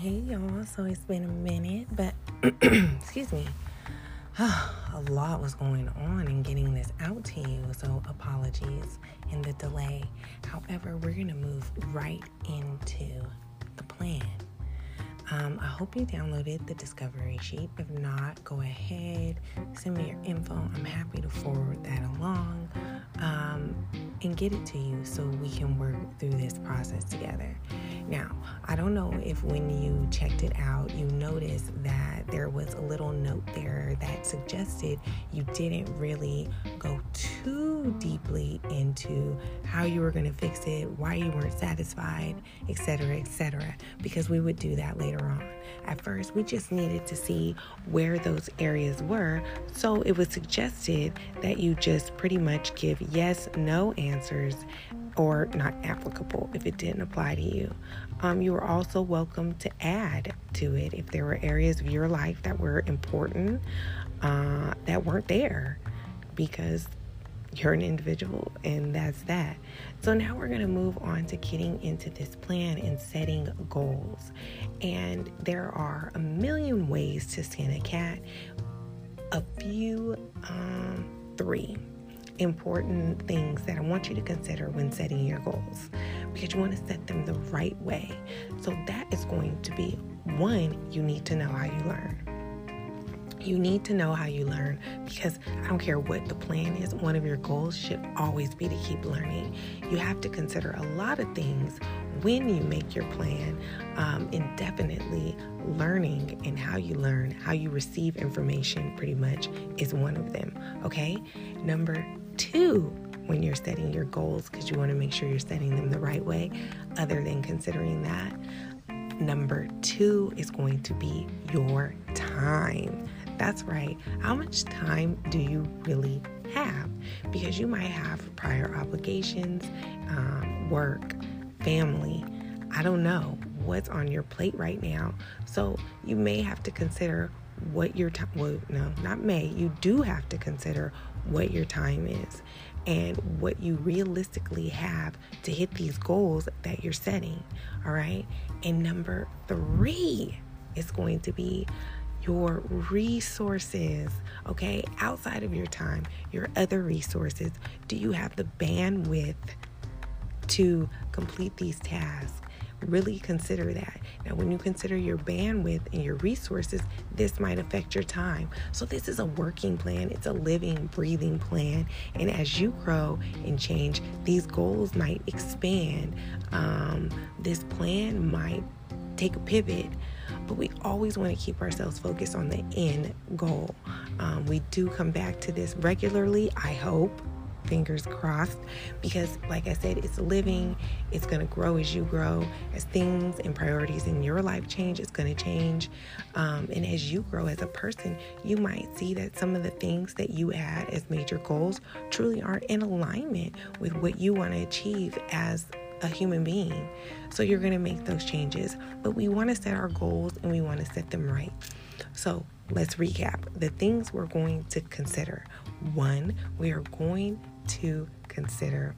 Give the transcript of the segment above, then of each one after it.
hey y'all. So it's been a minute, but excuse me. a lot was going on in getting this out to you, so apologies in the delay. However, we're going to move right into the plan. Um, I hope you downloaded the discovery sheet. If not, go ahead, send me your info. I'm happy to forward that along um, and get it to you so we can work through this process together. Now, I don't know if when you checked it out, you noticed that there was a little note there that suggested you didn't really go too deeply into how you were going to fix it, why you weren't satisfied, etc., etc., because we would do that later on. At first, we just needed to see where those areas were, so it was suggested that you just pretty much give yes, no answers or not applicable if it didn't apply to you. Um, you are also welcome to add to it if there were areas of your life that were important uh, that weren't there because you're an individual and that's that. So now we're going to move on to getting into this plan and setting goals. And there are a million ways to skin a cat. A few, um, three important things that I want you to consider when setting your goals because you want to set them the right way. So that is going to be one, you need to know how you learn. You need to know how you learn because I don't care what the plan is, one of your goals should always be to keep learning. You have to consider a lot of things when you make your plan, um, indefinitely learning and how you learn, how you receive information, pretty much is one of them. Okay. Number two, when you're setting your goals, because you want to make sure you're setting them the right way, other than considering that. Number two is going to be your time. That's right. How much time do you really have? Because you might have prior obligations, um, work, family. I don't know what's on your plate right now. So you may have to consider what your time, well, no, not may, you do have to consider what your time is and what you realistically have to hit these goals that you're setting. All right. And number three is going to be your resources, okay? Outside of your time, your other resources. Do you have the bandwidth to complete these tasks? Really consider that. Now, when you consider your bandwidth and your resources, this might affect your time. So, this is a working plan, it's a living, breathing plan. And as you grow and change, these goals might expand. Um, this plan might take a pivot but we always want to keep ourselves focused on the end goal. Um, we do come back to this regularly, I hope. Fingers crossed, because like I said, it's living, it's going to grow as you grow. As things and priorities in your life change, it's going to change. Um, and as you grow as a person, you might see that some of the things that you had as major goals truly aren't in alignment with what you want to achieve as a human being. So you're going to make those changes. But we want to set our goals and we want to set them right. So let's recap the things we're going to consider. One, we are going to consider,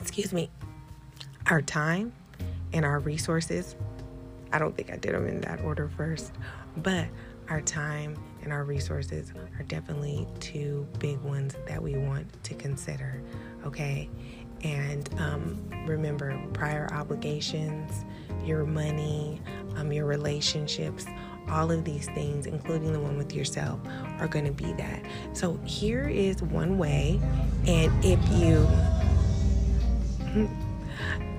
excuse me, our time and our resources. I don't think I did them in that order first, but our time and our resources are definitely two big ones that we want to consider. Okay. And um, remember, prior obligations, your money, um, your relationships, all of these things, including the one with yourself, are going to be that. So here is one way, and if you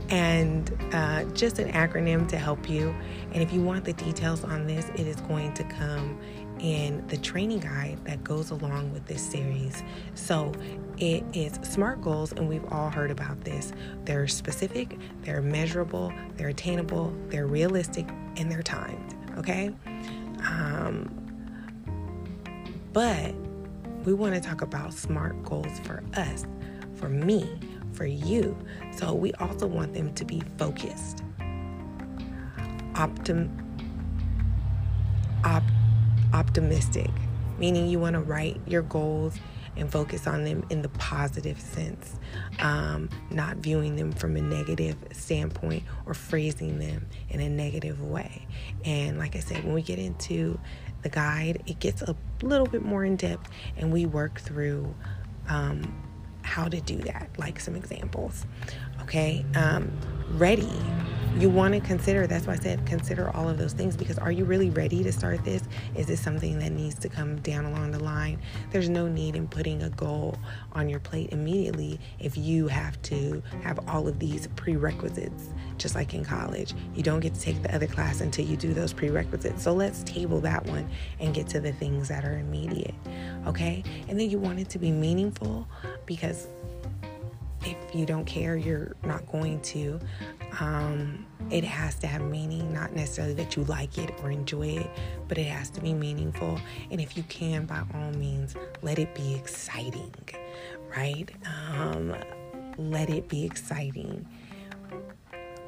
and uh, just an acronym to help you. And if you want the details on this, it is going to come in the training guide that goes along with this series. So it is SMART goals, and we've all heard about this. They're specific, they're measurable, they're attainable, they're realistic, and they're timed. Okay? Um, but we want to talk about SMART goals for us, for me, for you. So we also want them to be focused, optim, op, optimistic, meaning you want to write your goals and focus on them in the positive sense, um, not viewing them from a negative standpoint or phrasing them in a negative way. And like I said, when we get into the guide, it gets a little bit more in depth and we work through um, how to do that, like some examples. Okay, um, ready you want to consider that's why i said consider all of those things because are you really ready to start this? Is this something that needs to come down along the line? There's no need in putting a goal on your plate immediately if you have to have all of these prerequisites just like in college. You don't get to take the other class until you do those prerequisites. So let's table that one and get to the things that are immediate okay? And then you want it to be meaningful because if you don't care, you're not going to. Um, it has to have meaning, not necessarily that you like it or enjoy it, but it has to be meaningful. And if you can, by all means, let it be exciting, right? Um, let it be exciting.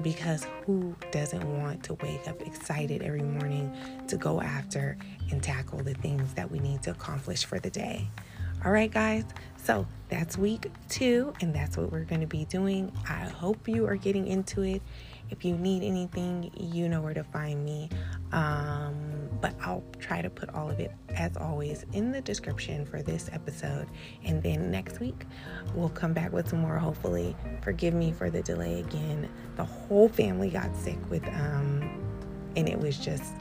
Because who doesn't want to wake up excited every morning to go after and tackle the things that we need to accomplish for the day? All right, guys. So that's week two, and that's what we're going to be doing. I hope you are getting into it. If you need anything, you know where to find me. Um, but I'll try to put all of it, as always, in the description for this episode. And then next week, we'll come back with some more, hopefully. Forgive me for the delay again. The whole family got sick with, um, and it was just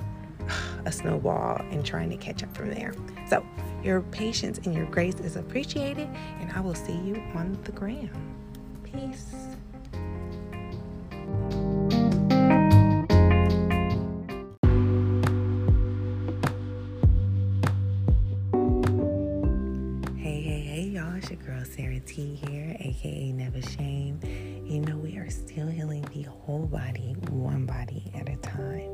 a snowball and trying to catch up from there. So, your patience and your grace is appreciated, and I will see you on the gram. Peace. Girl Shara T here, aka Never Shame. You know, we are still healing the whole body, one body at a time.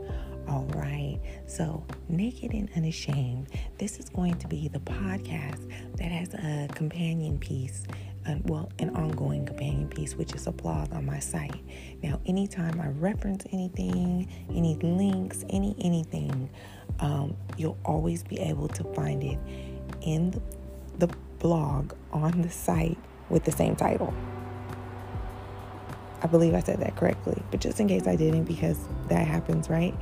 All right. So, Naked and Unashamed, this is going to be the podcast that has a companion piece, uh, well, an ongoing companion piece, which is a blog on my site. Now, anytime I reference anything, any links, any anything, um, you'll always be able to find it in the, the blog on the site with the same title. I believe I said that correctly, but just in case I didn't, because that happens, right?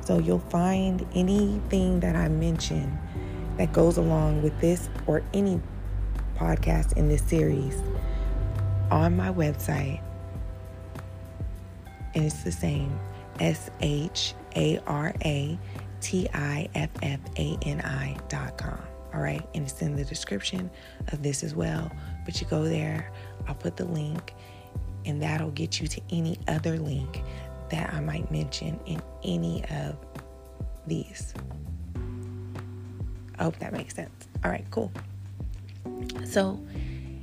So you'll find anything that I mention that goes along with this or any podcast in this series on my website. And it's the same S H A R A T I F F A N I dot com. All right. And it's in the description of this as well. But you go there, I'll put the link, and that'll get you to any other link that I might mention in any of these. I hope that makes sense. All right, cool. So,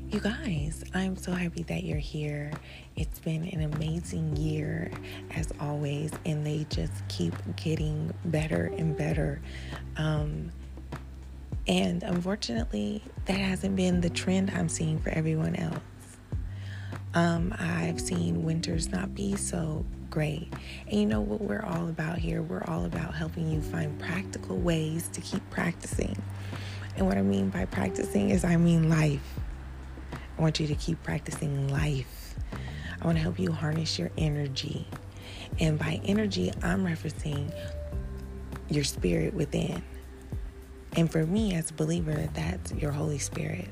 you guys, I'm so happy that you're here. It's been an amazing year, as always, and they just keep getting better and better. Um, and unfortunately, that hasn't been the trend I'm seeing for everyone else. Um, I've seen winters not be so great. And you know what we're all about here? We're all about helping you find practical ways to keep practicing. And what I mean by practicing is I mean life. I want you to keep practicing life. I want to help you harness your energy. And by energy, I'm referencing your spirit within. And for me, as a believer, that's your Holy Spirit.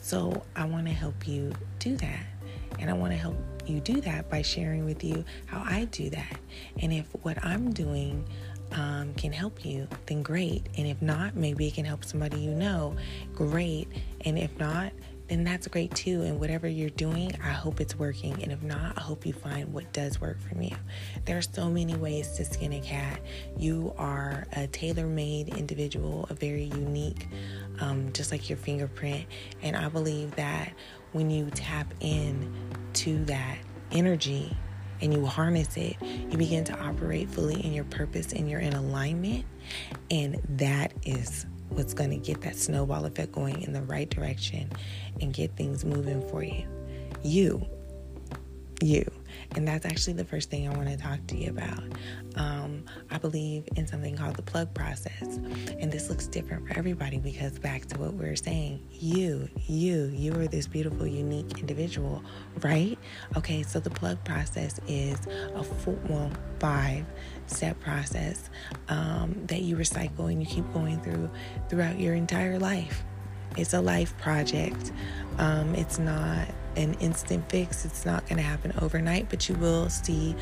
So I want to help you do that. And I want to help you do that by sharing with you how I do that. And if what I'm doing um, can help you, then great. And if not, maybe it can help somebody you know, great. And if not, then that's great too. And whatever you're doing, I hope it's working. And if not, I hope you find what does work for you. There are so many ways to skin a cat. You are a tailor made individual, a very unique, um, just like your fingerprint. And I believe that when you tap in to that energy and you harness it, you begin to operate fully in your purpose and you're in alignment. And that is what's going to get that snowball effect going in the right direction and get things moving for you. You, you. And that's actually the first thing I want to talk to you about. Um, I believe in something called the plug process. And this looks different for everybody because back to what we were saying, you, you, you are this beautiful, unique individual, right? Okay, so the plug process is a full, well, five step process um, that you recycle and you keep going through throughout your entire life. It's a life project. Um, it's not an instant fix. It's not going to happen overnight, but you will see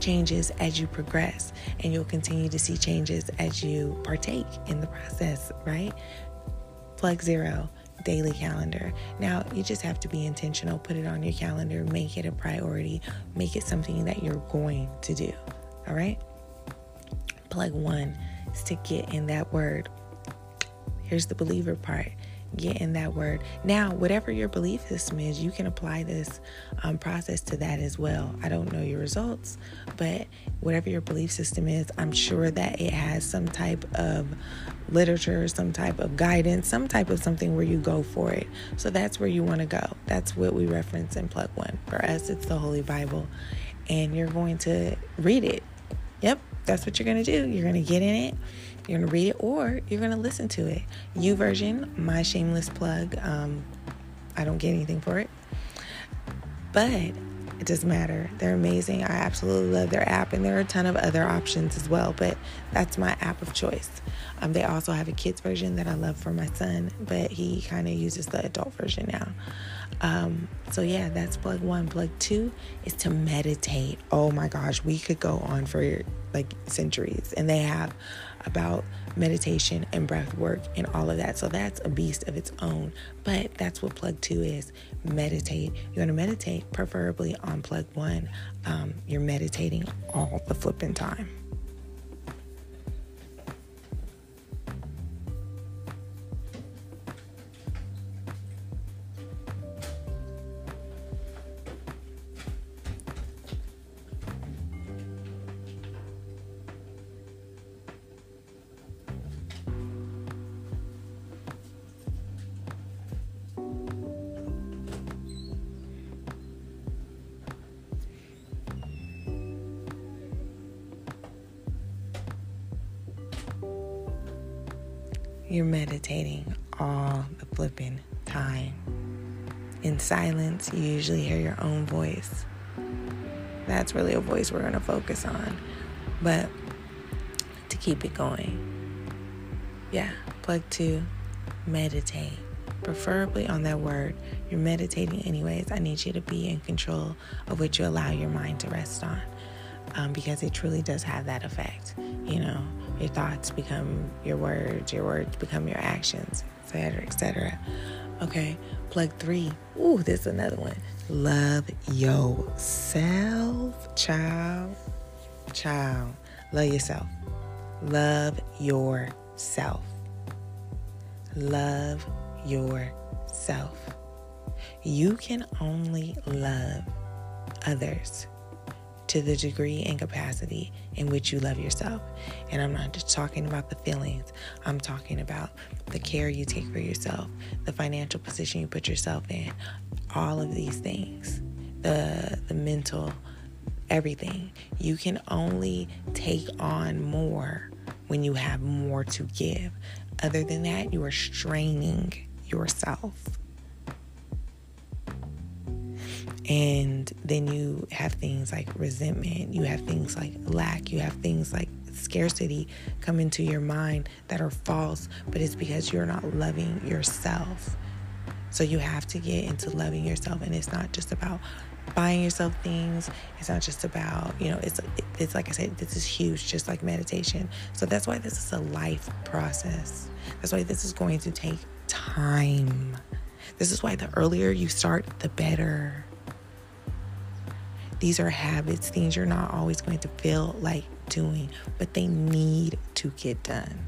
changes as you progress, and you'll continue to see changes as you partake in the process, right? Plug Zero daily calendar. Now, you just have to be intentional, put it on your calendar, make it a priority, make it something that you're going to do, all right? Plug one to get in that word. Here's the believer part get in that word. Now, whatever your belief system is, you can apply this um, process to that as well. I don't know your results, but whatever your belief system is, I'm sure that it has some type of literature, some type of guidance, some type of something where you go for it. So that's where you want to go. That's what we reference in Plug One. For us, it's the Holy Bible, and you're going to read it. Yep, that's what you're going to do. You're going to get in it you're going to read it or you're going to listen to it. YouVersion, my shameless plug. Um, I don't get anything for it. But it doesn't matter. They're amazing. I absolutely love their app, and there are a ton of other options as well, but that's my app of choice. Um, they also have a kids version that I love for my son, but he kind of uses the adult version now. Um, so, yeah, that's plug one. Plug two is to meditate. Oh my gosh, we could go on for like centuries, and they have about meditation and breath work and all of that. So that's a beast of its own. But that's what plug two is meditate. You're going to meditate, preferably on plug one. Um, you're meditating all the flipping time. You're meditating all the flipping time. In silence, you usually hear your own voice. That's really a voice we're going to focus on. But to keep it going, yeah, plug two, meditate. Preferably on that word. You're meditating, anyways. I need you to be in control of what you allow your mind to rest on um, because it truly does have that effect. You know, your thoughts become your words, your words become your actions, etc., etc. Okay, plug three. Ooh, this is another one. Love yourself, child. Child, love yourself. Love yourself. Love yourself. You can only love others to the degree and capacity in which you love yourself. And I'm not just talking about the feelings, I'm talking about the care you take for yourself, the financial position you put yourself in, all of these things, the, the mental, everything. You can only take on more when you have more to give. Other than that, you are straining yourself. And then you have things like resentment, you have things like lack, you have things like scarcity come into your mind that are false, but it's because you're not loving yourself. So you have to get into loving yourself, and it's not just about buying yourself things. It's not just about, you know, it's it's like I said, this is huge, just like meditation. So that's why this is a life process. That's why this is going to take time. This is why the earlier you start, the better. These are habits, things you're not always going to feel like doing, but they need to get done.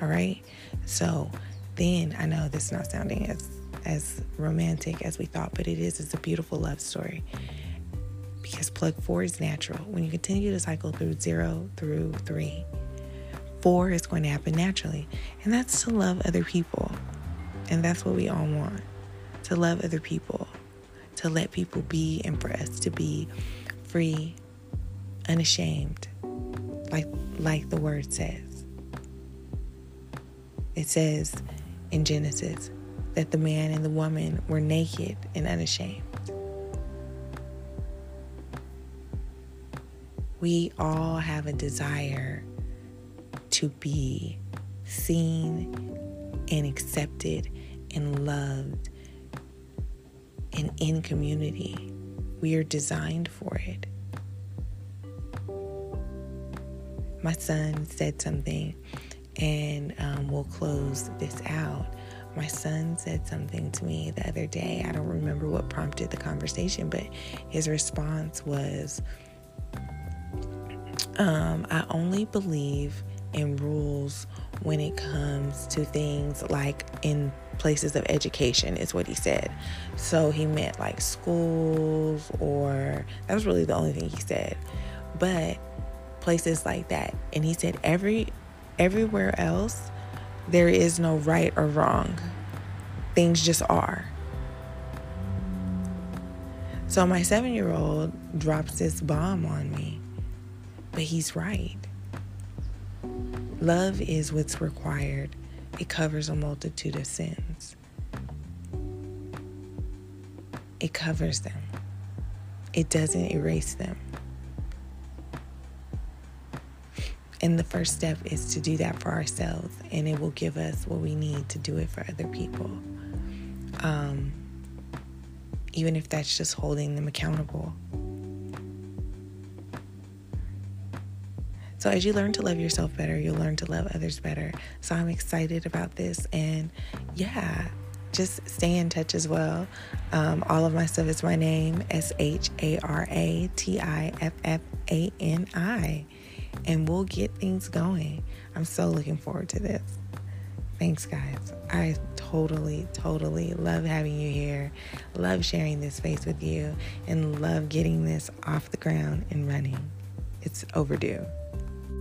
All right? So then I know this is not sounding as as romantic as we thought, but it is. It's a beautiful love story. Because plug four is natural. When you continue to cycle through zero through three, four is going to happen naturally. And that's to love other people. And that's what we all want to love other people to let people be and for us to be free, unashamed, like like the word says. It says in Genesis that the man and the woman were naked and unashamed. We all have a desire to be seen and accepted and loved and in community. We are designed for it. My son said something, and um, we'll close this out. My son said something to me the other day. I don't remember what prompted the conversation, but his response was um, I only believe in rules when it comes to things like in places of education, is what he said. So he meant like schools, or that was really the only thing he said. But places like that. And he said, every everywhere else, there is no right or wrong. Things just are. So my seven year old drops this bomb on me. But he's right. Love is what's required, it covers a multitude of sins. It covers them, it doesn't erase them. And the first step is to do that for ourselves, and it will give us what we need to do it for other people. Um, even if that's just holding them accountable. So, as you learn to love yourself better, you'll learn to love others better. So, I'm excited about this. And yeah, just stay in touch as well. Um, all of my stuff is my name S H A R A T I F F A N I and we'll get things going. I'm so looking forward to this. Thanks, guys. I totally, totally love having you here, love sharing this space with you, and love getting this off the ground and running. It's overdue.